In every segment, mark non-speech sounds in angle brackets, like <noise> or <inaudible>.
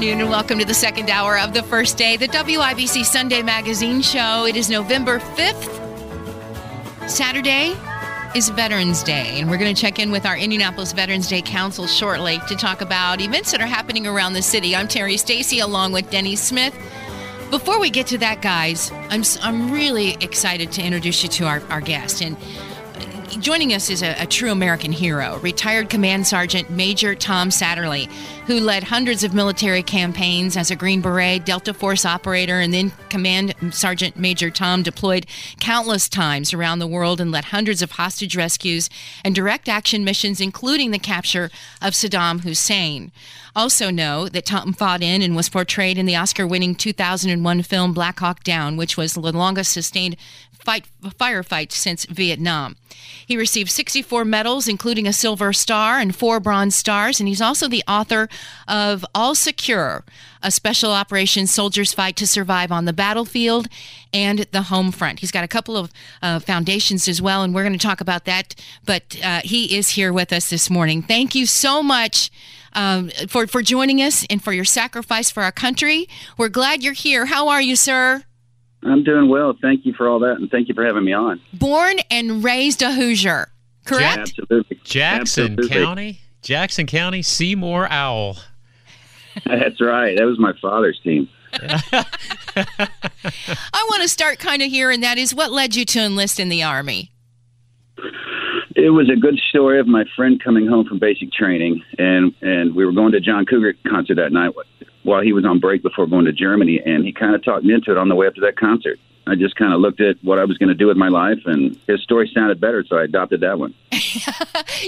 Afternoon and welcome to the second hour of the first day, the WIBC Sunday Magazine Show. It is November 5th. Saturday is Veterans Day, and we're going to check in with our Indianapolis Veterans Day Council shortly to talk about events that are happening around the city. I'm Terri Stacy along with Denny Smith. Before we get to that, guys, I'm, I'm really excited to introduce you to our, our guest. And uh, joining us is a, a, true American hero, retired Command Sergeant Major Tom Satterly, who led hundreds of military campaigns as a Green Beret, Delta Force operator, and then Command Sergeant Major Tom deployed countless times around the world and led hundreds of hostage rescues and direct action missions, including the capture of Saddam Hussein. Also, know that Tom fought in and was portrayed in the Oscar winning 2001 film Black Hawk Down, which was the longest sustained fight, firefight since Vietnam. He received 64 medals, including a Silver Star and four Bronze Stars, and he's also the author of All Secure, a special operations soldiers fight to survive on the battlefield and the home front. He's got a couple of uh, foundations as well, and we're going to talk about that. But uh, he is here with us this morning. Thank you so much. Um, for, for joining us and for your sacrifice for our country. We're glad you're here. How are you, sir? I'm doing well. Thank you for all that, and thank you for having me on. Born and raised a Hoosier, correct? Yeah, absolutely. Jackson Absolutely. County, Jackson County, Seymour Owl. That's right. That was my father's team. <laughs> I want to start kind of here, and that is what led you to enlist in the Army? It was a good story of my friend coming home from basic training, and and we were going to John Cougar concert that night while he was on break before going to Germany, and he kind of talked me into it on the way up to that concert. I just kind of looked at what I was going to do with my life, and his story sounded better, so I adopted that one. <laughs>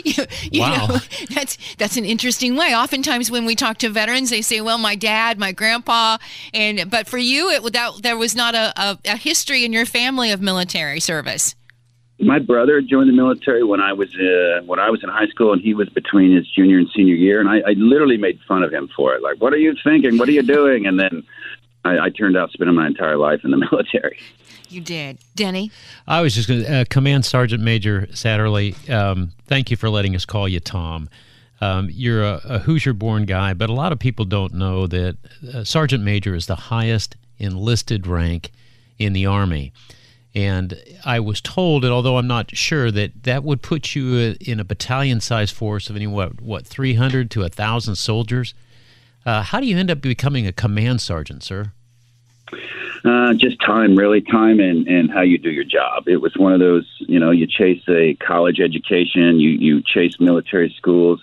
you, you Wow. know, that's that's an interesting way. Oftentimes, when we talk to veterans, they say, "Well, my dad, my grandpa," and but for you, it without there was not a, a, a history in your family of military service. My brother joined the military when I was uh, when I was in high school, and he was between his junior and senior year, and I, I literally made fun of him for it. Like, what are you thinking? What are you doing? And then I, I turned out spending my entire life in the <laughs> military. You did, Denny. I was just going to, uh, Command Sergeant Major Satterly, um, thank you for letting us call you Tom. Um, you're a, a Hoosier born guy, but a lot of people don't know that uh, Sergeant Major is the highest enlisted rank in the Army. And I was told, and although I'm not sure, that that would put you uh, in a battalion sized force of any, what, what 300 to 1,000 soldiers. Uh, how do you end up becoming a command sergeant, sir? Uh, just time, really, time and, and how you do your job. It was one of those, you know, you chase a college education, you, you chase military schools,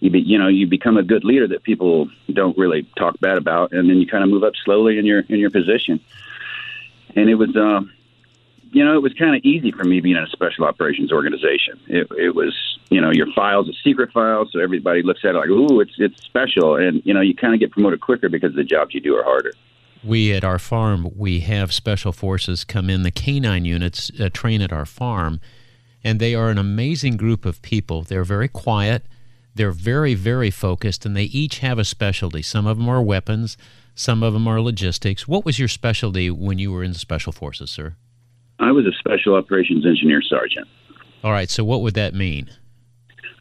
you be, you know, you become a good leader that people don't really talk bad about, and then you kind of move up slowly in your in your position. And it was, um, you know, it was kind of easy for me being in a special operations organization. It, it was, you know, your file's a secret file, so everybody looks at it like, ooh, it's it's special, and you know, you kind of get promoted quicker because the jobs you do are harder. We at our farm, we have special forces come in. The canine units uh, train at our farm, and they are an amazing group of people. They're very quiet, they're very, very focused, and they each have a specialty. Some of them are weapons, some of them are logistics. What was your specialty when you were in special forces, sir? I was a special operations engineer sergeant. All right, so what would that mean?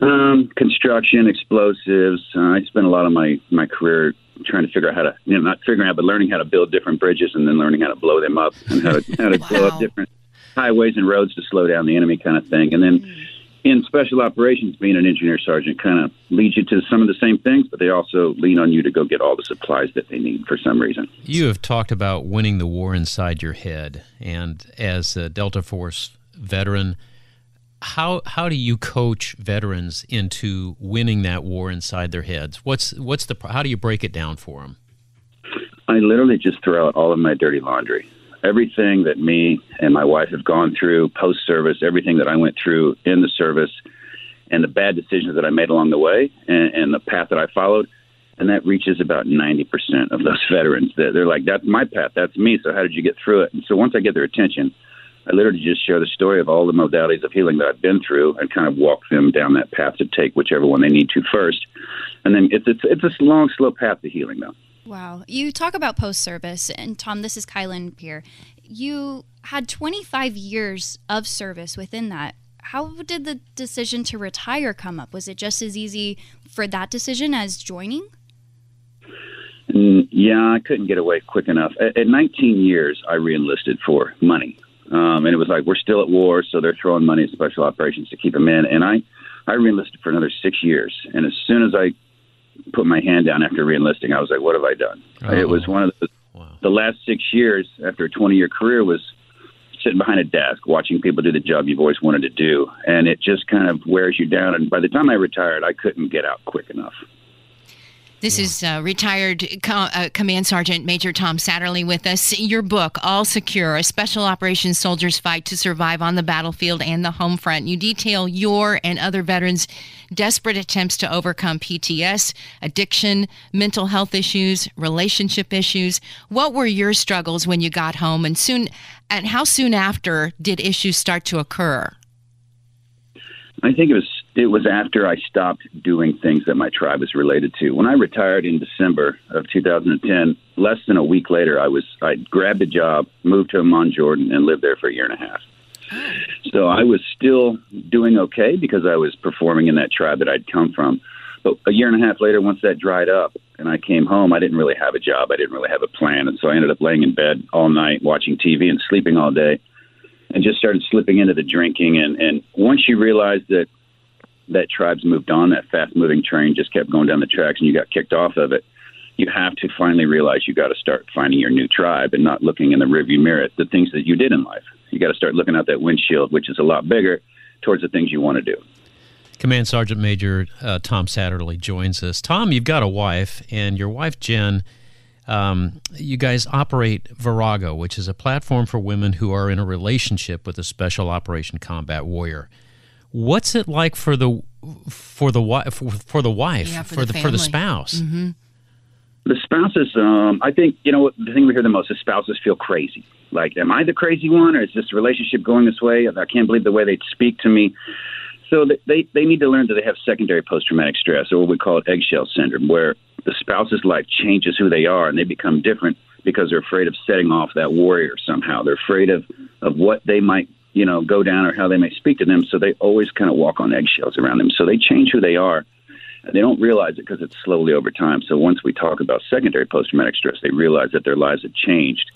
Um, construction, explosives. Uh, I spent a lot of my my career trying to figure out how to, you know, not figuring out, but learning how to build different bridges and then learning how to blow them up and how to, how to <laughs> blow up different highways and roads to slow down the enemy, kind of thing. And then in special operations, being an engineer sergeant kind of leads you to some of the same things, but they also lean on you to go get all the supplies that they need for some reason. You have talked about winning the war inside your head, and as a Delta Force veteran, how how do you coach veterans into winning that war inside their heads? What's what's the how do you break it down for them? I literally just throw out all of my dirty laundry. Everything that me and my wife have gone through post service, everything that I went through in the service, and the bad decisions that I made along the way, and, and the path that I followed. and that reaches about 90% of those <laughs> veterans. That they're like, that's my path, that's me. So how did you get through it? And so once I get their attention, I literally just share the story of all the modalities of healing that I've been through and kind of walk them down that path to take whichever one they need to first. And then it's it's it's a long, slow path to healing, though. Wow. You talk about post service, and Tom, this is Kylan Pierre. You had 25 years of service within that. How did the decision to retire come up? Was it just as easy for that decision as joining? Mm, yeah, I couldn't get away quick enough. At, at 19 years, I reenlisted for money. Um, and it was like, we're still at war, so they're throwing money at special operations to keep them in. And I, I reenlisted for another six years. And as soon as I put my hand down after reenlisting, I was like, what have I done? Oh. It was one of the, wow. the last six years after a 20 year career was sitting behind a desk watching people do the job you've always wanted to do. And it just kind of wears you down. And by the time I retired, I couldn't get out quick enough. This yeah. is uh, retired Co- uh, Command Sergeant Major Tom Satterly with us. Your book, All Secure, a special operations soldiers fight to survive on the battlefield and the home front. You detail your and other veterans' desperate attempts to overcome PTS, addiction, mental health issues, relationship issues. What were your struggles when you got home, and soon, and how soon after did issues start to occur? I think it was it was after I stopped doing things that my tribe was related to. When I retired in December of 2010, less than a week later, I was I grabbed a job, moved to Amman, Jordan, and lived there for a year and a half. So I was still doing okay because I was performing in that tribe that I'd come from. But a year and a half later, once that dried up and I came home, I didn't really have a job. I didn't really have a plan. And so I ended up laying in bed all night, watching TV and sleeping all day and just started slipping into the drinking. And, and once you realize that that tribe's moved on, that fast moving train just kept going down the tracks and you got kicked off of it, you have to finally realize you got to start finding your new tribe and not looking in the rearview mirror at the things that you did in life. You got to start looking out that windshield, which is a lot bigger, towards the things you want to do. Command Sergeant Major uh, Tom Satterly joins us. Tom, you've got a wife, and your wife Jen um, you guys operate Virago, which is a platform for women who are in a relationship with a special operation combat warrior. What's it like for the for the wife for, for the wife yeah, for, for, the, the for the spouse? Mm-hmm. The spouses, um, I think you know the thing we hear the most is spouses feel crazy. Like, am I the crazy one, or is this relationship going this way? I can't believe the way they speak to me. So they they need to learn that they have secondary post traumatic stress, or what we call it eggshell syndrome, where the spouse's life changes who they are and they become different because they're afraid of setting off that warrior somehow. They're afraid of, of what they might, you know, go down or how they may speak to them. So they always kind of walk on eggshells around them. So they change who they are. And they don't realize it because it's slowly over time. So once we talk about secondary post traumatic stress, they realize that their lives have changed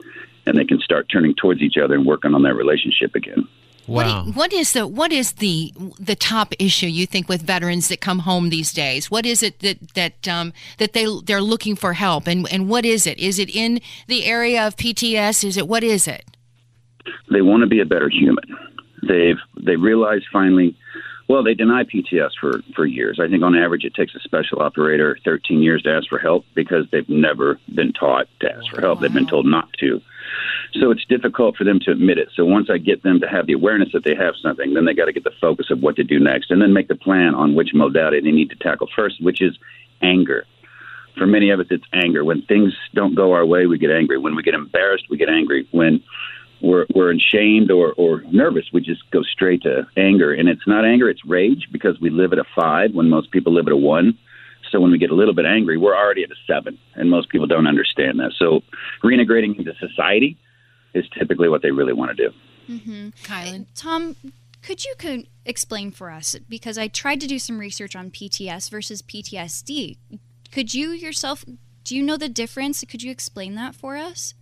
and they can start turning towards each other and working on that relationship again. Wow. What, what is the what is the the top issue you think with veterans that come home these days? What is it that that um, that they they're looking for help and and what is it? Is it in the area of PTS? Is it what is it? They want to be a better human. They've they realize finally. Well, they deny PTS for for years. I think on average it takes a special operator 13 years to ask for help because they've never been taught to ask for help. Wow. They've been told not to. So it's difficult for them to admit it. So once I get them to have the awareness that they have something, then they got to get the focus of what to do next and then make the plan on which modality they need to tackle first, which is anger. For many of us, it's anger. When things don't go our way, we get angry. When we get embarrassed, we get angry. When we're, we're ashamed or, or nervous, we just go straight to anger. And it's not anger, it's rage because we live at a five when most people live at a one. So when we get a little bit angry, we're already at a seven, and most people don't understand that. So reintegrating into society is typically what they really want to do. Mm-hmm. Kylan, Tom, could you could explain for us because I tried to do some research on PTS versus PTSD. Could you yourself do you know the difference? Could you explain that for us?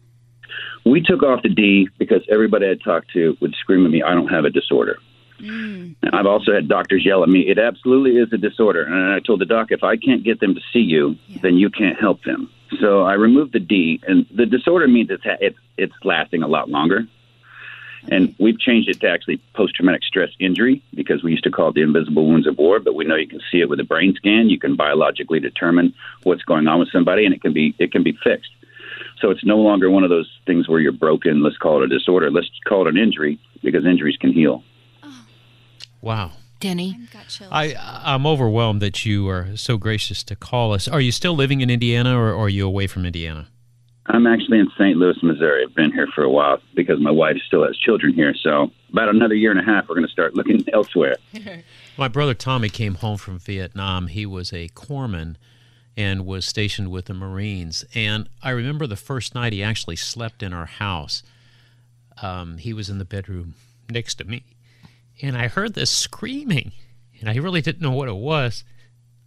We took off the D because everybody I talked to would scream at me, "I don't have a disorder." Mm. I've also had doctors yell at me, it absolutely is a disorder. And I told the doc, if I can't get them to see you, yeah. then you can't help them. So I removed the D, and the disorder means it's, it's, it's lasting a lot longer. And we've changed it to actually post traumatic stress injury because we used to call it the invisible wounds of war, but we know you can see it with a brain scan. You can biologically determine what's going on with somebody, and it can be it can be fixed. So it's no longer one of those things where you're broken. Let's call it a disorder. Let's call it an injury because injuries can heal. Wow. Denny? I, I'm overwhelmed that you are so gracious to call us. Are you still living in Indiana or, or are you away from Indiana? I'm actually in St. Louis, Missouri. I've been here for a while because my wife still has children here. So, about another year and a half, we're going to start looking <laughs> elsewhere. my brother Tommy came home from Vietnam. He was a corpsman and was stationed with the Marines. And I remember the first night he actually slept in our house. Um, he was in the bedroom next to me. And I heard this screaming, and I really didn't know what it was.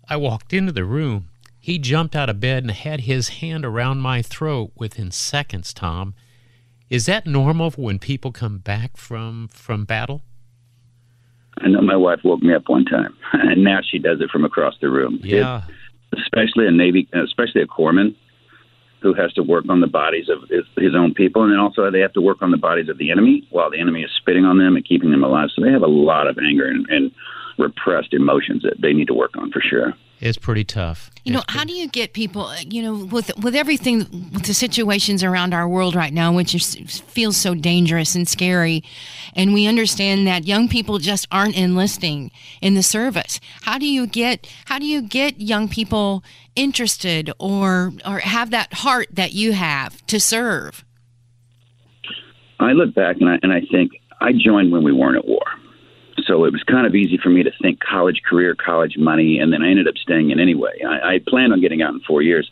I walked into the room he jumped out of bed and had his hand around my throat within seconds, Tom. Is that normal when people come back from from battle? I know my wife woke me up one time, <laughs> and now she does it from across the room. Yeah, it, especially a Navy, especially a corpsman who has to work on the bodies of his, his own people, and then also they have to work on the bodies of the enemy while the enemy is spitting on them and keeping them alive. So they have a lot of anger and, and repressed emotions that they need to work on for sure. It's pretty tough. You know, how do you get people? You know, with with everything, with the situations around our world right now, which is, feels so dangerous and scary, and we understand that young people just aren't enlisting in the service. How do you get? How do you get young people interested or or have that heart that you have to serve? I look back and I and I think I joined when we weren't at war so it was kind of easy for me to think college career, college money, and then I ended up staying in anyway. I, I planned on getting out in four years.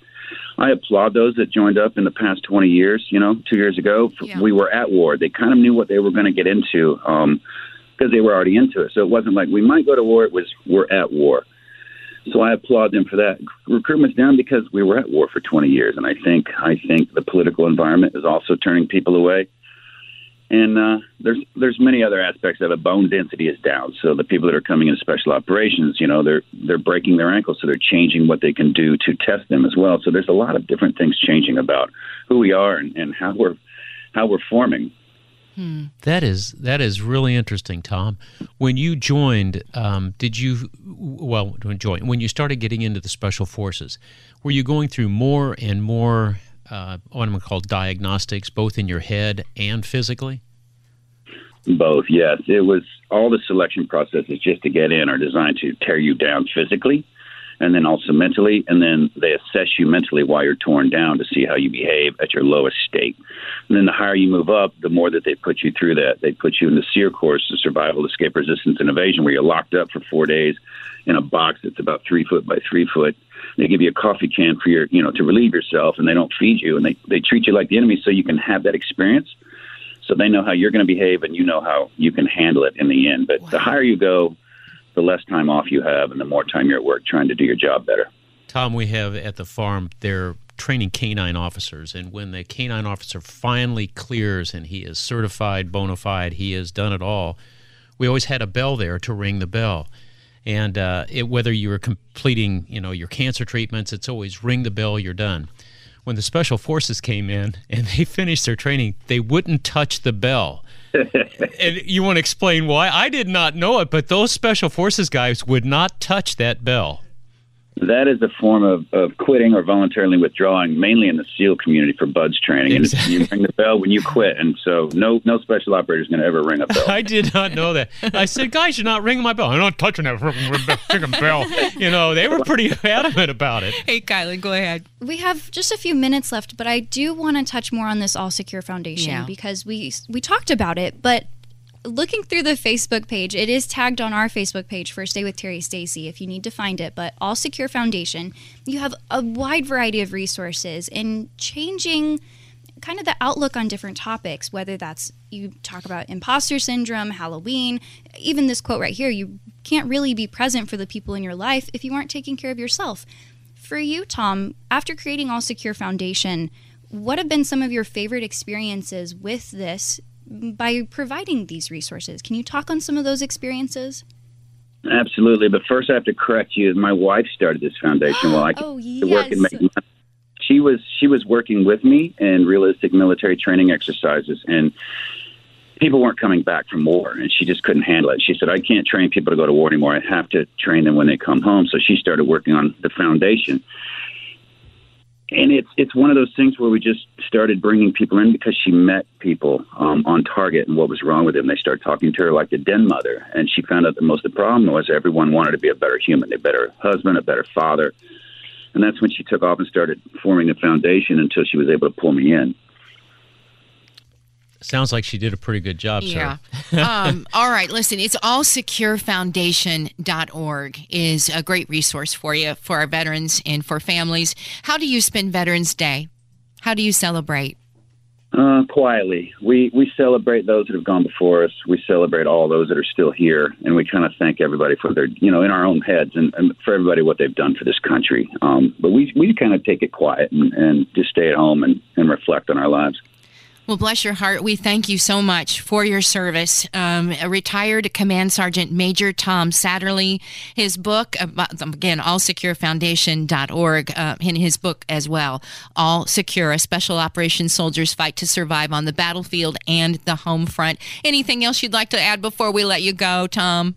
I applaud those that joined up in the past 20 years. You know, two years ago, yeah. we were at war. They kind of knew what they were going to get into um, because they were already into it. So it wasn't like we might go to war. It was we're at war. So I applaud them for that. Recruitment's down because we were at war for 20 years, and I think I think the political environment is also turning people away and uh, there's there's many other aspects of it. Bone density is down, so the people that are coming in special operations, you know, they're they're breaking their ankles, so they're changing what they can do to test them as well. So there's a lot of different things changing about who we are and, and how we're how we're forming. Hmm. That is that is really interesting, Tom. When you joined, um, did you well join when you started getting into the special forces? Were you going through more and more uh, what I'm going to call diagnostics, both in your head and physically? Both, yes. It was all the selection processes just to get in are designed to tear you down physically and then also mentally, and then they assess you mentally while you're torn down to see how you behave at your lowest state. And then the higher you move up, the more that they put you through that. They put you in the SERE course, the Survival, Escape, Resistance, and Evasion, where you're locked up for four days in a box that's about three foot by three foot they give you a coffee can for your, you know, to relieve yourself, and they don't feed you, and they they treat you like the enemy, so you can have that experience. So they know how you're going to behave, and you know how you can handle it in the end. But wow. the higher you go, the less time off you have, and the more time you're at work trying to do your job better. Tom, we have at the farm they're training canine officers, and when the canine officer finally clears and he is certified, bona fide, he has done it all. We always had a bell there to ring the bell and uh, it, whether you are completing you know your cancer treatments it's always ring the bell you're done when the special forces came in and <laughs> they finished their training they wouldn't touch the bell and you want to explain why? I did not know it but those special forces guys would not touch that bell that is a form of, of quitting or voluntarily withdrawing, mainly in the SEAL community for BUD/S training. Exactly. And you ring the bell when you quit, and so no no special operator is going to ever ring a bell. <laughs> I did not know that. I said, guys, you're not ringing my bell. I'm not touching that freaking bell. You know, they were pretty adamant about it. Hey, Kylan, go ahead. We have just a few minutes left, but I do want to touch more on this All Secure Foundation yeah. because we we talked about it, but looking through the Facebook page, it is tagged on our Facebook page, First Day with Terri Stacy, if you need to find it. But All Secure Foundation, you have a wide variety of resources in changing kind of the outlook on different topics, whether that's you talk about imposter syndrome, Halloween, even this quote right here you can't really be present for the people in your life if you aren't taking care of yourself. For you, Tom, after creating All Secure Foundation, what have been some of your favorite experiences with this by providing these resources. Can you talk on some of those experiences? Absolutely, but first I have to correct you. My wife started this foundation while I <gasps> oh, yes. work and make money. She was she was working with me in realistic military training exercises, and people weren't coming back from war, and she just couldn't handle it. She said, "I can't train people to go to war anymore. I have to train them when they come home." So she started working on the foundation and it's it's one of those things where we just started bringing people in because she met people um, on target and what was wrong with them. They started talking to her like the den mother, and she found out that most of the problem was everyone wanted to be a better human, a better husband, a better father, and that's when she took off and started forming a foundation until she was able to pull me in. Sounds like she did a pretty good job, Yeah. um, <laughs> all right. Listen, it's allsecurefoundation.org is a great resource for you, for our veterans and for families. How do you spend Veterans Day? How do you celebrate? Uh, quietly, we we celebrate those that have gone before us. We celebrate all those that are still here, and we kind of thank everybody for their, you know, in our own heads, and, and for everybody what they've done for this country. Um, but we we kind of take it quiet and, and just stay at home and, and reflect on our lives. Well, bless your heart. We thank you so much for your service. Um, retired Command Sergeant Major Tom Satterly, his book, about, again, allsecurefoundation.org, uh, in his book as well, All Secure, a special operations soldiers fight to survive on the battlefield and the home front. Anything else you'd like to add before we let you go, Tom?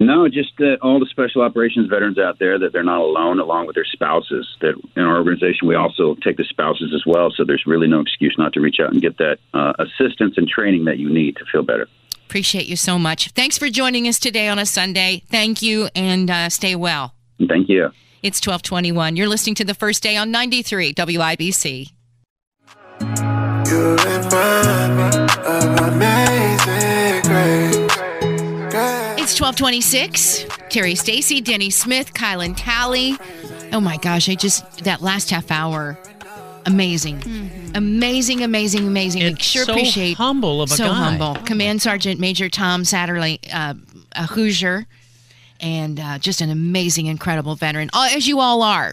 No, just that all the special operations veterans out there that they're not alone, along with their spouses. That in our organization we also take the spouses as well, so there's really no excuse not to reach out and get that uh, assistance and training that you need to feel better. Appreciate you so much. Thanks for joining us today on a Sunday. Thank you, and uh, stay well. Thank you. It's 1221. You're listening to the first day on 93 WIBC. 26, Terri Stacy, Denny Smith, Kylan Talley. Oh my gosh, I just, that last half hour, amazing. Mm-hmm. Amazing, amazing, amazing. It's sure so appreciate humble of a so guy. humble. Oh Command Sergeant Major Tom Satterly, uh, a Hoosier, and uh, just an amazing, incredible veteran, as you all are.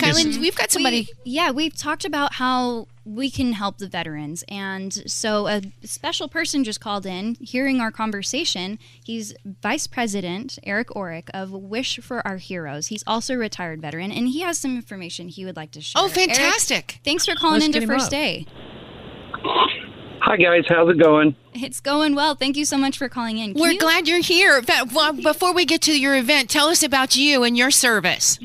Kylan, yes. we've got somebody. We, yeah, we've talked about how we can help the veterans. And so a special person just called in, hearing our conversation. He's Vice President Eric Orick of Wish for Our Heroes. He's also a retired veteran, and he has some information he would like to share. Oh, Eric, fantastic. thanks for calling Let's into First up. Day. Hi guys, how's it going? It's going well. Thank you so much for calling in. Can We're you- glad you're here. Before we get to your event, tell us about you and your service.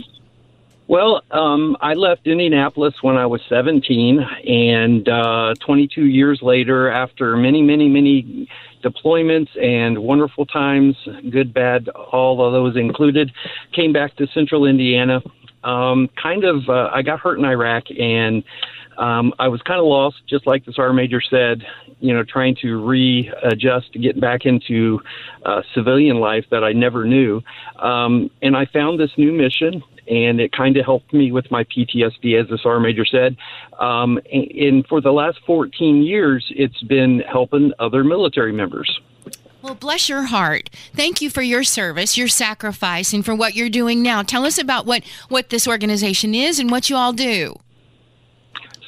Well, um, I left Indianapolis when I was 17, and uh, 22 years later, after many, many, many deployments and wonderful times, good, bad, all of those included, came back to Central Indiana. Um, kind of, uh, I got hurt in Iraq, and um, I was kind of lost, just like the sergeant major said. You know, trying to readjust to get back into uh, civilian life that I never knew, um, and I found this new mission, and it kind of helped me with my PTSD, as the sergeant major said. Um, and, and for the last 14 years, it's been helping other military members. Well, bless your heart. Thank you for your service, your sacrifice, and for what you're doing now. Tell us about what, what this organization is and what you all do.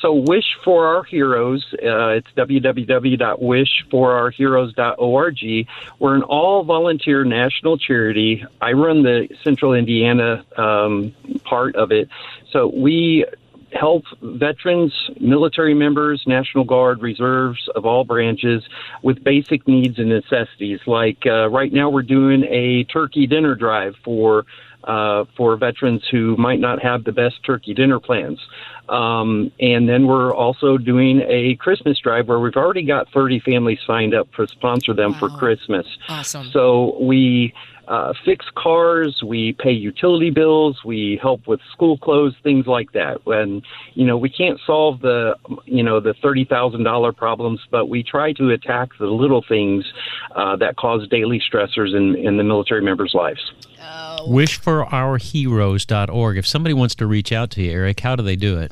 So, Wish for Our Heroes, uh, it's www.wishforourheroes.org. We're an all volunteer national charity. I run the Central Indiana um, part of it. So, we help veterans, military members, National Guard, reserves of all branches with basic needs and necessities. Like uh, right now, we're doing a turkey dinner drive for uh, for veterans who might not have the best turkey dinner plans. Um, and then we're also doing a Christmas drive where we've already got 30 families signed up to sponsor them for Christmas. Awesome. So we uh, fix cars, we pay utility bills, we help with school clothes, things like that. And you know, we can't solve the you know the thirty thousand dollar problems, but we try to attack the little things uh, that cause daily stressors in in the military members' lives. Wishforourheroes.org. If somebody wants to reach out to you, Eric, how do they do it?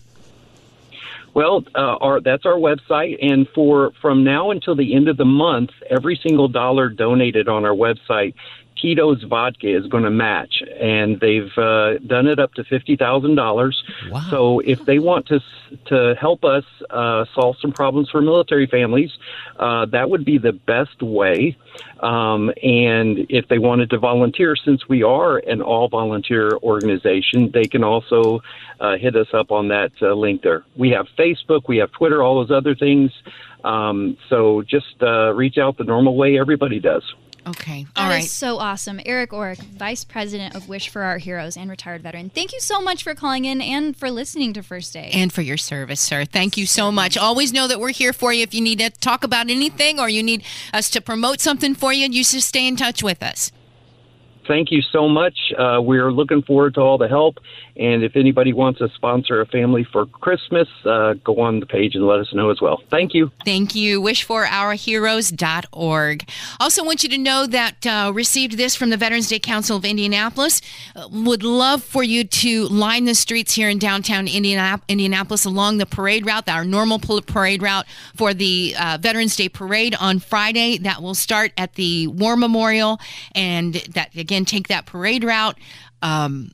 Well, uh, our, that's our website, and for from now until the end of the month, every single dollar donated on our website, Tito's Vodka is going to match, and they've uh, done it up to fifty thousand dollars. Wow. So if they want to to help us uh, solve some problems for military families, uh, that would be the best way. Um, and if they wanted to volunteer, since we are an all volunteer organization, they can also uh, hit us up on that uh, link there. We have Facebook, we have Twitter, all those other things. Um, so just uh, reach out the normal way everybody does. Okay. That All is right. so awesome. Eric Orrick, Vice President of Wish for Our Heroes and retired veteran. Thank you so much for calling in and for listening to First Day. and for your service, sir. Thank you so much. Always know that we're here for you if you need to talk about anything or you need us to promote something for you. You just stay in touch with us. Thank you so much. Uh, we're looking forward to all the help. And if anybody wants to sponsor a family for Christmas, uh, go on the page and let us know as well. Thank you. Thank you. Wishforourheroes.org. Also, want you to know that uh, received this from the Veterans Day Council of Indianapolis. Uh, would love for you to line the streets here in downtown Indianap- Indianapolis along the parade route, our normal parade route for the uh, Veterans Day parade on Friday. That will start at the War Memorial, and that again take that parade route. Um,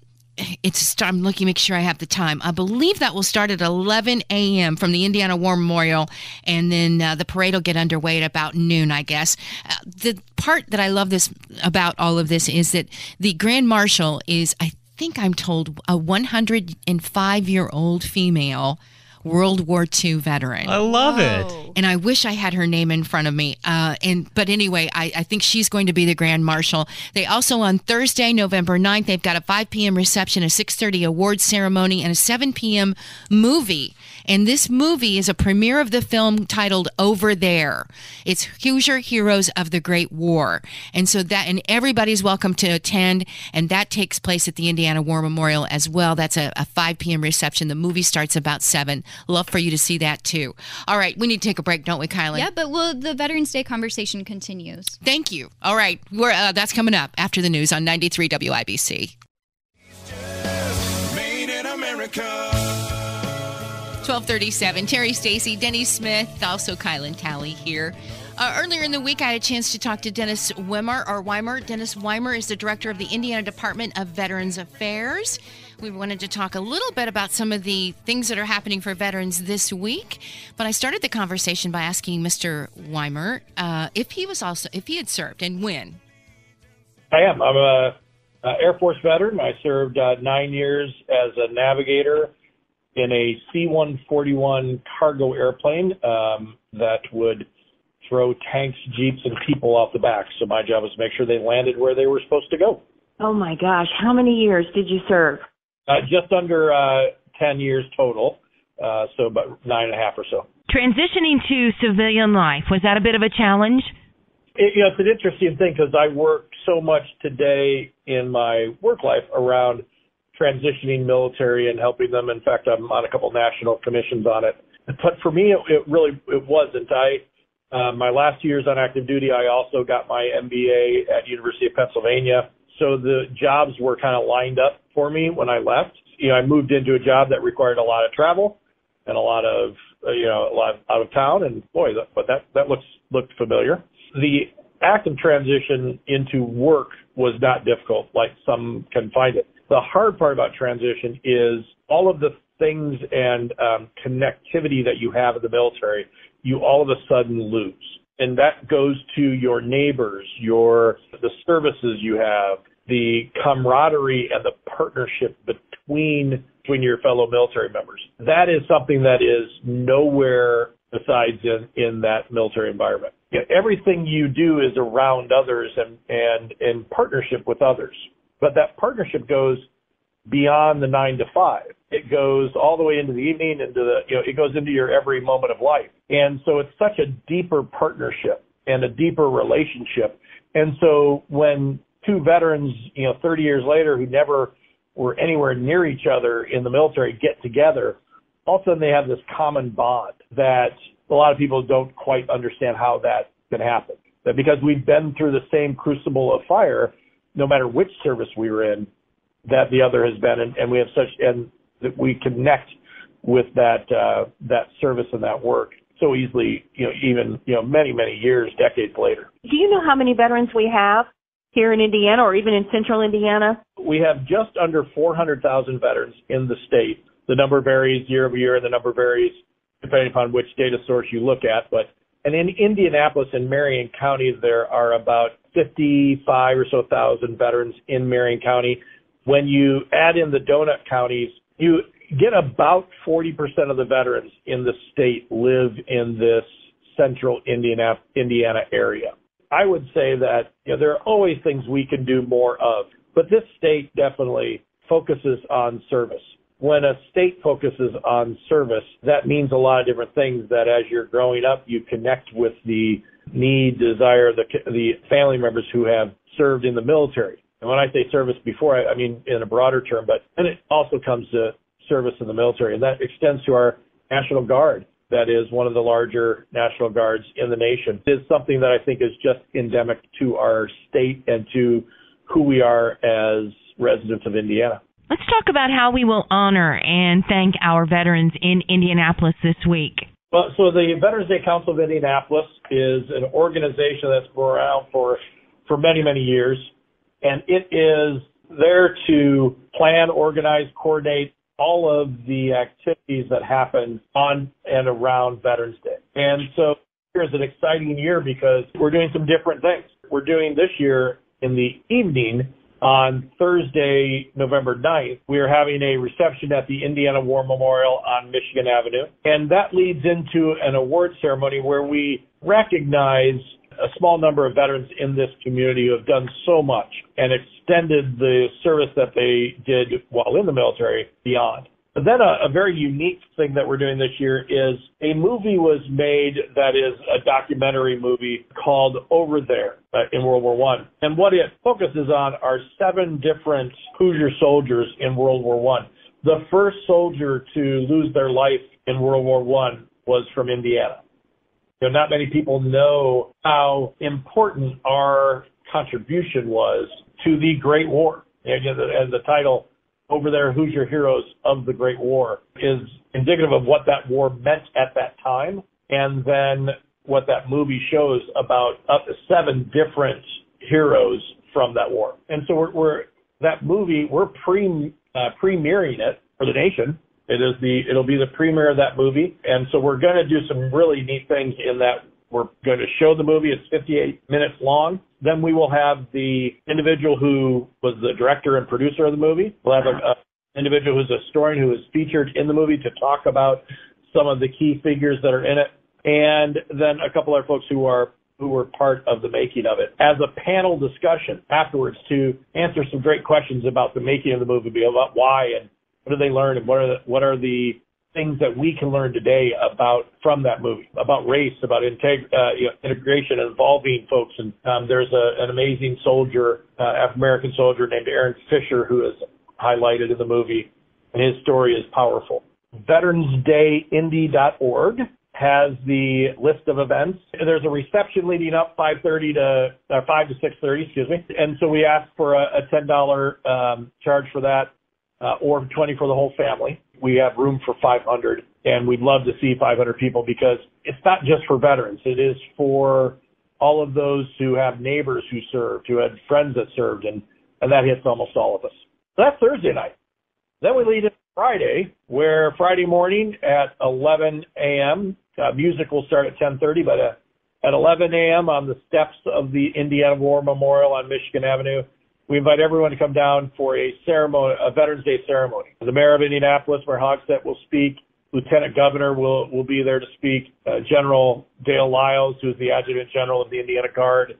it's I'm looking to make sure I have the time. I believe that will start at 11 a.m. from the Indiana War Memorial, and then uh, the parade will get underway at about noon, I guess. Uh, the part that I love this about all of this is that the Grand Marshal is, I think I'm told, a 105 year old female World War II veteran I love it. and I wish I had her name in front of me. Uh, and but anyway, I, I think she's going to be the grand marshal. They also on Thursday, November 9th, they've got a 5 p.m. reception, a 6:30 awards ceremony, and a 7 p.m. movie. And this movie is a premiere of the film titled Over There. It's Hoosier Heroes of the Great War. And so that and everybody's welcome to attend. And that takes place at the Indiana War Memorial as well. That's a, a 5 p.m. reception. The movie starts about 7. Love for you to see that too. All right, we need to take a break, don't we, Kylie? yeah, but well, the Veterans Day conversation continues. Thank you. All right, we're, uh, that's coming up after the news on 93 WIBC. Made in America. 1237. Terri Stacy, Denny Smith, also Kylan Talley here. Uh, earlier in the week, I had a chance to talk to Dennis Weimer, or Weimer. Dennis Weimer is the director of the Indiana Department of Veterans Affairs. We wanted to talk a little bit about some of the things that are happening for veterans this week, but I started the conversation by asking Mr. Weimer uh, if he was also if he had served and when. I am. I'm a, a Air Force veteran. I served uh, nine years as a navigator in a C-141 cargo airplane um, that would throw tanks, jeeps, and people off the back. So my job was to make sure they landed where they were supposed to go. Oh my gosh, how many years did you serve? Uh, just under uh, 10 years total, uh, so about nine and a half or so. Transitioning to civilian life, was that a bit of a challenge? It, you know, it's an interesting thing because I work so much today in my work life around transitioning military and helping them. In fact, I'm on a couple national commissions on it. But for me, it, it really it wasn't. I uh, my last years on active duty, I also got my MBA at University of Pennsylvania. So the jobs were kind of lined up for me when I left. You know, I moved into a job that required a lot of travel and a lot of uh, you know a lot of out of town, and boy, that, but that that looks looked familiar. The active transition into work was not difficult, like some can find it. The hard part about transition is all of the things and um, connectivity that you have in the military, you all of a sudden lose. And that goes to your neighbors, your the services you have, the camaraderie and the partnership between between your fellow military members. That is something that is nowhere besides in, in that military environment. You know, everything you do is around others and, and in partnership with others. But that partnership goes beyond the nine to five. It goes all the way into the evening, into the, you know, it goes into your every moment of life. And so it's such a deeper partnership and a deeper relationship. And so when two veterans, you know, 30 years later who never were anywhere near each other in the military get together, all of a sudden they have this common bond that a lot of people don't quite understand how that can happen. That because we've been through the same crucible of fire, no matter which service we were in, that the other has been, and, and we have such, and that we connect with that uh, that service and that work so easily. You know, even you know many many years, decades later. Do you know how many veterans we have here in Indiana or even in central Indiana? We have just under 400,000 veterans in the state. The number varies year over year, and the number varies depending upon which data source you look at. But and in Indianapolis and Marion County, there are about 55 or so thousand veterans in Marion County. When you add in the donut counties, you get about 40% of the veterans in the state live in this central Indiana, Indiana area. I would say that you know, there are always things we can do more of, but this state definitely focuses on service. When a state focuses on service, that means a lot of different things that as you're growing up, you connect with the need, desire, the, the family members who have served in the military. And when I say service before, I, I mean in a broader term, but and it also comes to service in the military, and that extends to our National Guard. That is one of the larger National Guards in the nation. It is something that I think is just endemic to our state and to who we are as residents of Indiana. Let's talk about how we will honor and thank our veterans in Indianapolis this week. Well, so the Veterans Day Council of Indianapolis is an organization that's been around for for many many years, and it is there to plan, organize, coordinate all of the activities that happen on and around Veterans Day. And so here's an exciting year because we're doing some different things. We're doing this year in the evening on Thursday, November 9th, we are having a reception at the Indiana War Memorial on Michigan Avenue. And that leads into an award ceremony where we recognize a small number of veterans in this community who have done so much and extended the service that they did while in the military beyond. But then a, a, very unique thing that we're doing this year is a movie was made that is a documentary movie called Over There uh, in World War One, and what it focuses on are seven different Hoosier soldiers in World War One. The first soldier to lose their life in World War One was from Indiana. Know, not many people know how important our contribution was to the Great War. And the title over there, Hoosier Heroes of the Great War, is indicative of what that war meant at that time, and then what that movie shows about up to seven different heroes from that war. And so we're, we're that movie we're pre uh, premiering it for the nation. It is the it'll be the premiere of that movie, and so we're going to do some really neat things in that we're going to show the movie. It's 58 minutes long. Then we will have the individual who was the director and producer of the movie. We'll have an individual who's a historian who is featured in the movie to talk about some of the key figures that are in it, and then a couple other folks who are who were part of the making of it as a panel discussion afterwards to answer some great questions about the making of the movie, about why and what did they learn and what are the, what are the things that we can learn today about from that movie, about race, about integ- uh, you know, integration, involving folks. And um, there's a, an amazing soldier, uh, African American soldier named Aaron Fisher, who is highlighted in the movie, and his story is powerful. VeteransDayIndy.org has the list of events. There's a reception leading up 5:30 to uh, 5 to 6:30, excuse me. And so we ask for a, a $10 um, charge for that, uh, or 20 for the whole family we have room for 500 and we'd love to see 500 people because it's not just for veterans. It is for all of those who have neighbors who served, who had friends that served, and, and that hits almost all of us. So that's Thursday night. Then we lead into Friday, where Friday morning at 11 a.m., uh, music will start at 10.30, but uh, at 11 a.m. on the steps of the Indiana War Memorial on Michigan Avenue, we invite everyone to come down for a ceremony, a Veterans Day ceremony. The mayor of Indianapolis, Mayor Hogsett, will speak. Lieutenant Governor will will be there to speak. Uh, General Dale Lyles, who is the Adjutant General of the Indiana Guard,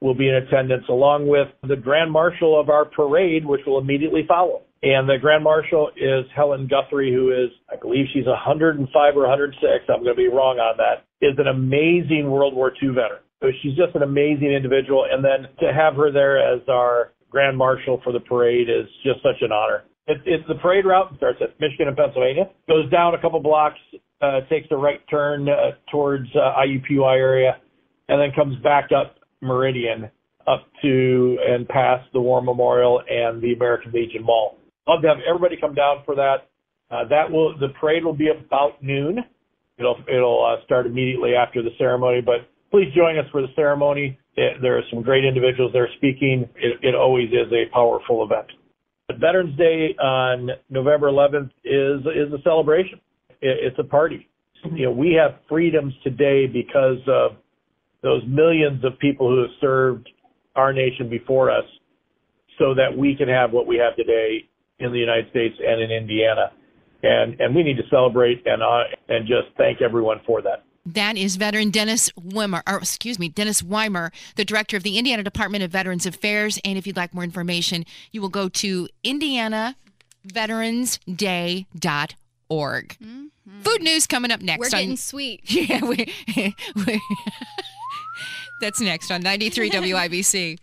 will be in attendance, along with the Grand Marshal of our parade, which will immediately follow. And the Grand Marshal is Helen Guthrie, who is, I believe she's 105 or 106. I'm going to be wrong on that. Is an amazing World War II veteran. So she's just an amazing individual. And then to have her there as our Grand Marshal for the parade is just such an honor. It, it's the parade route starts at Michigan and Pennsylvania, goes down a couple blocks, uh, takes the right turn uh, towards uh, IUPUI area, and then comes back up Meridian up to and past the War Memorial and the American Legion Mall. Love to have everybody come down for that. Uh, that will the parade will be about noon. It'll it'll uh, start immediately after the ceremony, but please join us for the ceremony. There are some great individuals there speaking. It, it always is a powerful event. But Veterans Day on November 11th is is a celebration. It, it's a party. You know, we have freedoms today because of those millions of people who have served our nation before us, so that we can have what we have today in the United States and in Indiana. And and we need to celebrate and uh, and just thank everyone for that. That is veteran Dennis Weimer, or excuse me, Dennis Weimer, the director of the Indiana Department of Veterans Affairs. And if you'd like more information, you will go to indianaveteransday.org. Mm-hmm. Food news coming up next. We're on- getting sweet. <laughs> Yeah, we, we, <laughs> that's next on 93 <laughs> WIBC.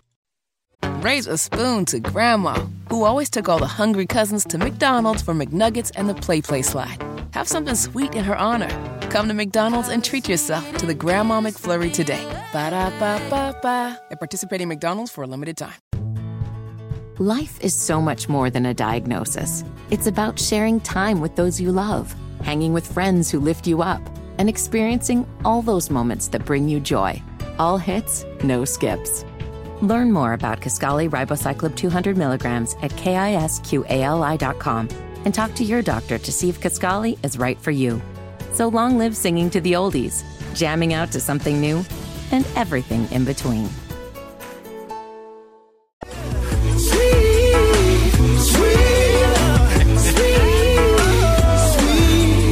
Raise a spoon to Grandma, who always took all the hungry cousins to McDonald's for McNuggets and the Play Play slide. Have something sweet in her honor. Come to McDonald's and treat yourself to the Grandma McFlurry today. Ba da ba ba ba. At participating McDonald's for a limited time. Life is so much more than a diagnosis. It's about sharing time with those you love, hanging with friends who lift you up, and experiencing all those moments that bring you joy. All hits, no skips. Learn more about Kisqali Ribociclib 200 milligrams at kisqali.com and talk to your doctor to see if Kisqali is right for you. So long live singing to the oldies, jamming out to something new, and everything in between.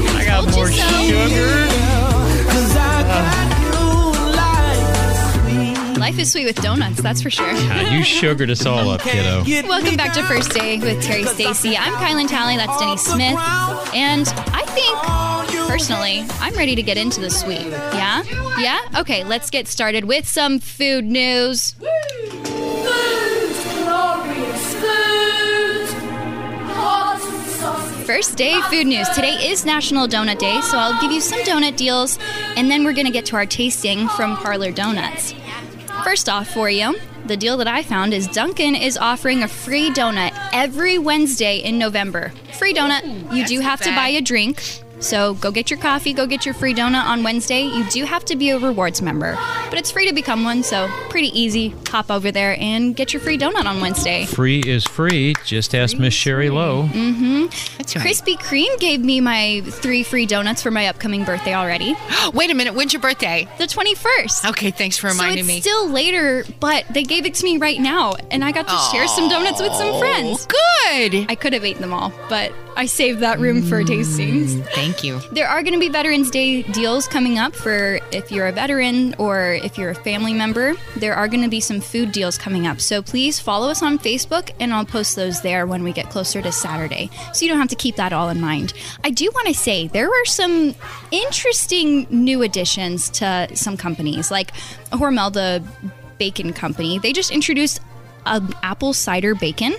I got more sugar. Life is sweet with donuts, that's for sure. God, you sugared us all up, kiddo. Welcome back to First Day with Terri Stacy. I'm Kylan Talley, that's Denny Smith. And I think, personally, I'm ready to get into the sweet. Yeah? Yeah? Okay, let's get started with some food news. First day food news. Today is National Donut Day, so I'll give you some donut deals, and then we're going to get to our tasting from Parlor Donuts. First off, for you, the deal that I found is Dunkin' is offering a free donut every Wednesday in November. Free donut. You do have to buy a drink. So go get your coffee, go get your free donut on Wednesday. You do have to be a rewards member, but it's free to become one, so pretty easy. Hop over there and get your free donut on Wednesday. Free is free. Just ask Miss Sherry Lowe. Mm-hmm. That's right. Krispy Kreme gave me my three free donuts for my upcoming birthday already. <gasps> Wait a minute, when's your birthday? The 21st. Okay, thanks for reminding So reminding it's me. still later, but they gave it to me right now, and I got to share some donuts with some friends. Good. I could have eaten them all, but I saved that room for tastings. Mm, thank you. There are going to be Veterans Day deals coming up for if you're a veteran or if you're a family member. There are going to be some food deals coming up. So please follow us on Facebook and I'll post those there when we get closer to Saturday. So you don't have to keep that all in mind. I do want to say there are some interesting new additions to some companies like Hormel, the bacon company. They just introduced an apple cider bacon.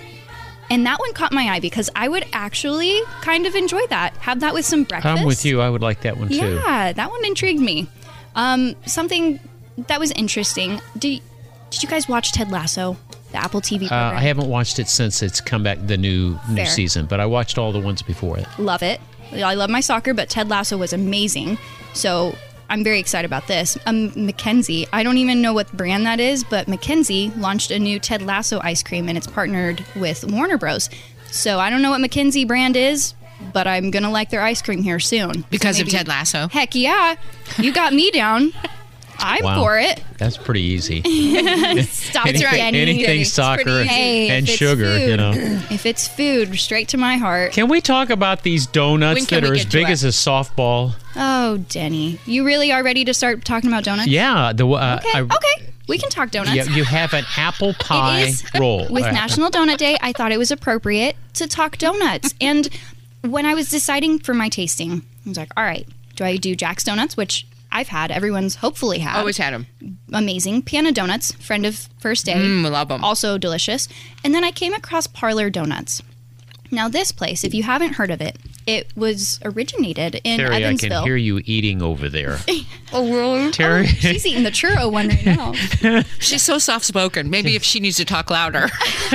And that one caught my eye because I would actually kind of enjoy that. Have that with some breakfast. I'm with you. I would like that one too. Yeah, that one intrigued me. Um, something that was interesting. Did Did you guys watch Ted Lasso, the Apple TV Uh. I haven't watched it since it's come back the new new season, but I watched all the ones before it. Love it. I love my soccer, but Ted Lasso was amazing. So I'm very excited about this. Um, Mackenzie, I don't even know what brand that is, but Mackenzie launched a new Ted Lasso ice cream and it's partnered with Warner Bros. So I don't know what Mackenzie brand is, but I'm gonna like their ice cream here soon. So Because of Ted Lasso. Heck yeah, you got me down. <laughs> I'm Wow. for it. That's pretty easy. <laughs> Stop anything, it, Jenny. anything It's soccer pretty and if it's sugar, you know. <clears throat> If it's food, straight to my heart. Can we talk about these donuts When that are as big it? as a softball? Oh, Denny, you really are ready to start talking about donuts? Yeah, the uh, Okay, I, okay. We can talk donuts. Yeah, you have an apple <laughs> pie It is roll <laughs> With National Donut Day, I thought it was appropriate to talk donuts. <laughs> and when I was deciding for my tasting, I was like, all right, do I do Jack's Donuts, which I've had, everyone's hopefully had. Always had them. Amazing. Piano Donuts, friend of First Day. Mm, love 'em. Also delicious. And then I came across Parlor Donuts. Now, this place, if you haven't heard of it, it was originated in Evansville. Terri, I can hear you eating over there. <laughs> Oh, really? Terri, She's eating the churro one right now. <laughs> She's so soft spoken. Maybe if she needs to talk louder. <laughs>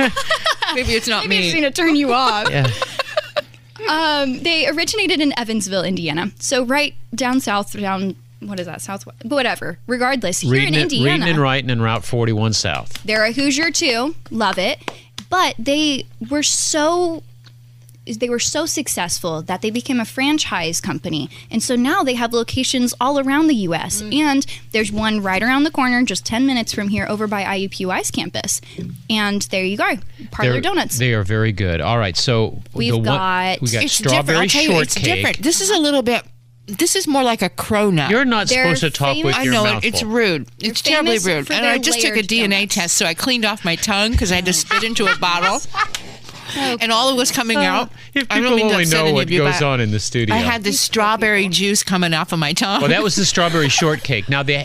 Maybe it's not me. Maybe me. it's going to turn you off. yeah. Um, they originated in Evansville, Indiana. So right down south, down what is that, southwest? Whatever. Regardless, here reading, in it, Indiana, reading and writing in Route 41 South. they're a Hoosier too. Love it, but they were so. Is they were so successful that they became a franchise company. And so now they have locations all around the US. Mm. And there's one right around the corner, just 10 minutes from here, over by IUPUI's campus. And there you go Parlor They're- Donuts. They are very good. All right, so We've the one, got- we got It's strawberry different. I'll tell you, it's shortcake. different. This is a little bit this is more like a cronut. You're not They're supposed to talk with famous- I know mouth it, it's rude. It's terribly rude. And I just took a DNA donuts. test, so I cleaned off my tongue because I had to spit into a bottle, <laughs> and all of was coming out. If I don't people mean to only upset know what goes on in the studio. I had the strawberry juice coming off of my tongue. well, that was the strawberry shortcake. Now, the uh,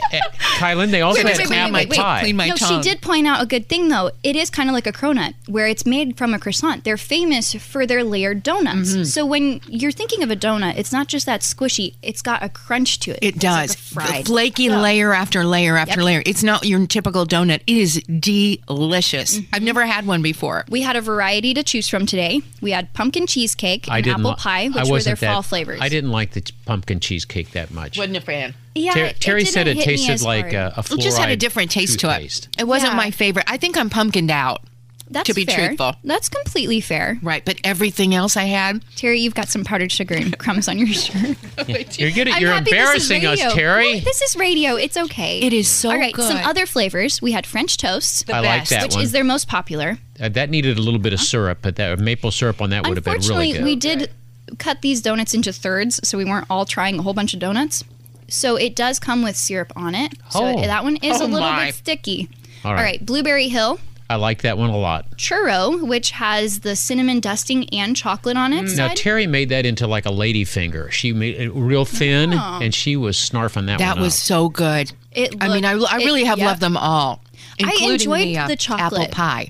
Kylan, they also Wait, had wait, wait, apple wait, wait. pie. Clean my no, tongue. she did point out a good thing though. It is kind of like a cronut, where it's made from a croissant. They're famous for their layered donuts. Mm-hmm. So when you're thinking of a donut, it's not just that squishy; it's got a crunch to it. It It's like does. a fried. Flaky layer after layer after Yep. layer. It's not your typical donut. It is delicious. Mm-hmm. I've never had one before. We had a variety to choose from today. We had pumpkin cheesecake I and didn't apple li- pie, which were their that- fall flavors. I didn't like the ch- pumpkin cheesecake that much. Wasn't a fan. Yeah, Ter- it Terri said it tasted like hard. a, a It just had a different taste to it. It wasn't Yeah. my favorite. I think I'm pumpkined out. That's to be fair. truthful. That's completely fair. Right, but everything else I had. Terri, you've got some powdered sugar and crumbs on your shirt. <laughs> <laughs> You're good. I'm You're happy this is embarrassing us. Terri. Well, this is radio. It's okay. It is so All right, some other flavors. We had French toast, I like that which one. is their most popular. Uh, that needed a little bit of syrup, but that maple syrup on that would have been really good. we did cut these donuts into thirds, so we weren't all trying a whole bunch of donuts. So it does come with syrup on it. So Oh. that one is Oh a little my. bit sticky. All All right. right, Blueberry Hill I like that one a lot. churro, which has the cinnamon dusting and chocolate on it. Mm. Now. Terri made that into like a lady finger. She made it real thin, Oh. and she was snarfing that, That one was up. so good. It I mean, I, looked- I it- really have yep. loved them all. I including enjoyed the, uh, the apple chocolate. pie.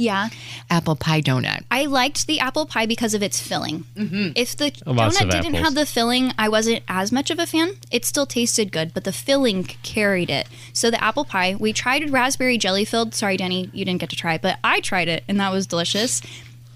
Yeah, Apple pie donut. I liked the apple pie because of its filling. Mm-hmm. If the Lots donut didn't apples. have the filling, I wasn't as much of a fan. It still tasted good, but the filling carried it. So the apple pie, we tried raspberry jelly filled. Sorry, Denny, you didn't get to try it, but I tried it and that was delicious.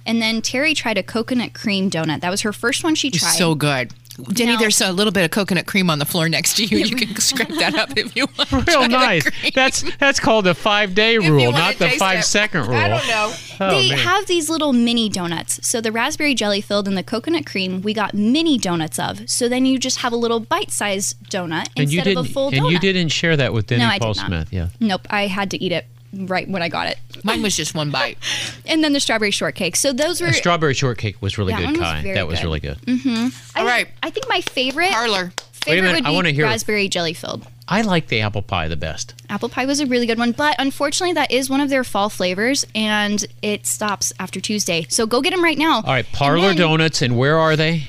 And then Terri tried a coconut cream donut. That was her first one she tried. so good. Denny, Now- there's a little bit of coconut cream on the floor next to you. You can <laughs> scrape that up if you want. real nice. That's that's called the five day rule, not the taste five it. second rule. <laughs> I don't know. Oh, they man. have these little mini donuts. So the raspberry jelly filled and the coconut cream, we got mini donuts of. So then you just have a little bite-sized donut and you instead didn't of a full donut. and donut. you didn't share that with Denny No, I did Paul not. Smith. Yeah. Nope, I had to eat it right when I got it. Mine was just one bite. <laughs> And then the strawberry shortcake. So those were The strawberry shortcake was really That good, one Kai. very that was good. really good. Mm-hmm. All right. I think my favorite Parlor. Wait a favorite minute, would I be wanna hear- raspberry jelly filled. I like the apple pie the best. Apple pie was a really good one, but unfortunately, that is one of their fall flavors, and it stops after Tuesday. So go get them right now. All right, Parlor then- Donuts, and where are they?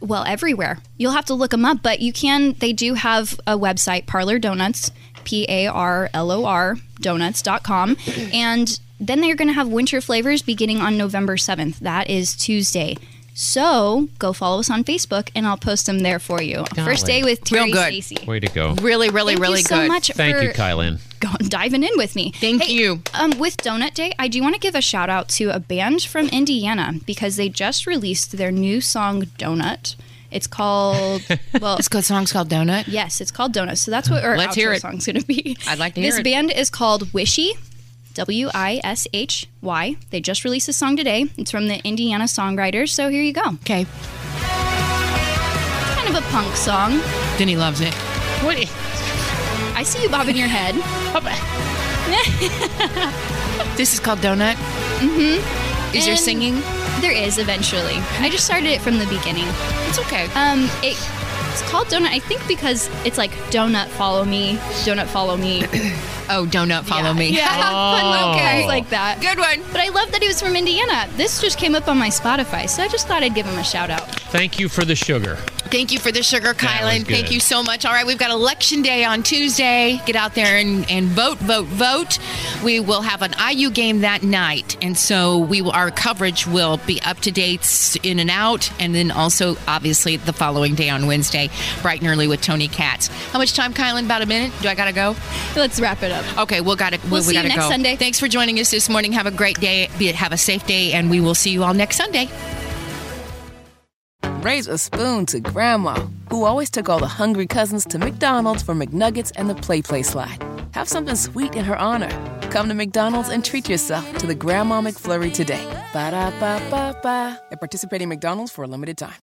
Well, everywhere. You'll have to look them up, but you can. They do have a website, Parlor Donuts, P A R L O R donuts.com. And then they're going to have winter flavors beginning on November 7th. That is Tuesday. So go follow us on Facebook, and I'll post them there for you. First day with Terri Real good. Stacy. Way to go. Really, really, Thank really you so good. much Thank for you, Kylan. going, diving in with me. Thank Hey, you. Um, with Donut Day, I do want to give a shout out to a band from Indiana because they just released their new song Donut. It's called <laughs> well, This good song's called Donut. yes, it's called Donut. So that's what our Let's outro hear it. song's going to be. I'd like to this hear it. band is called Wishy, W I S H Y. They just released a song today. It's from the Indiana songwriters. So here you go. Okay. Kind of a punk song. Denny loves it. What? I see you bobbing your head. <laughs> This is called Donut. Mm-hmm. Is there And- singing? There is eventually. I just started it from the beginning. It's okay. Um, it, it's called donut. I think because it's like donut follow me, donut follow me. <coughs> Oh, Donut, follow me. Yeah, <laughs> oh. fun little Oh. guys like that. Good one. But I love that he was from Indiana. This just came up on my Spotify, so I just thought I'd give him a shout out. Thank you for the sugar. Thank you for the sugar, That Kylan. Thank you so much. All right, we've got election day on Tuesday. Get out there and, and vote, vote, vote. We will have an IU game that night, and so we will, our coverage will be up to dates in and out, and then also obviously the following day on Wednesday, bright and early with Tony Katz. How much time, Kylan? About a minute. Do I gotta go? Let's wrap it up. Okay, we'll got to. We'll we see you gotta next go. Sunday. Thanks for joining us this morning. Have a great day. Be Have a safe day, and we will see you all next Sunday. Raise a spoon to Grandma, who always took all the hungry cousins to McDonald's for McNuggets and the Play Play slide. Have something sweet in her honor. Come to McDonald's and treat yourself to the Grandma McFlurry today. Ba da ba ba ba. At participating McDonald's for a limited time.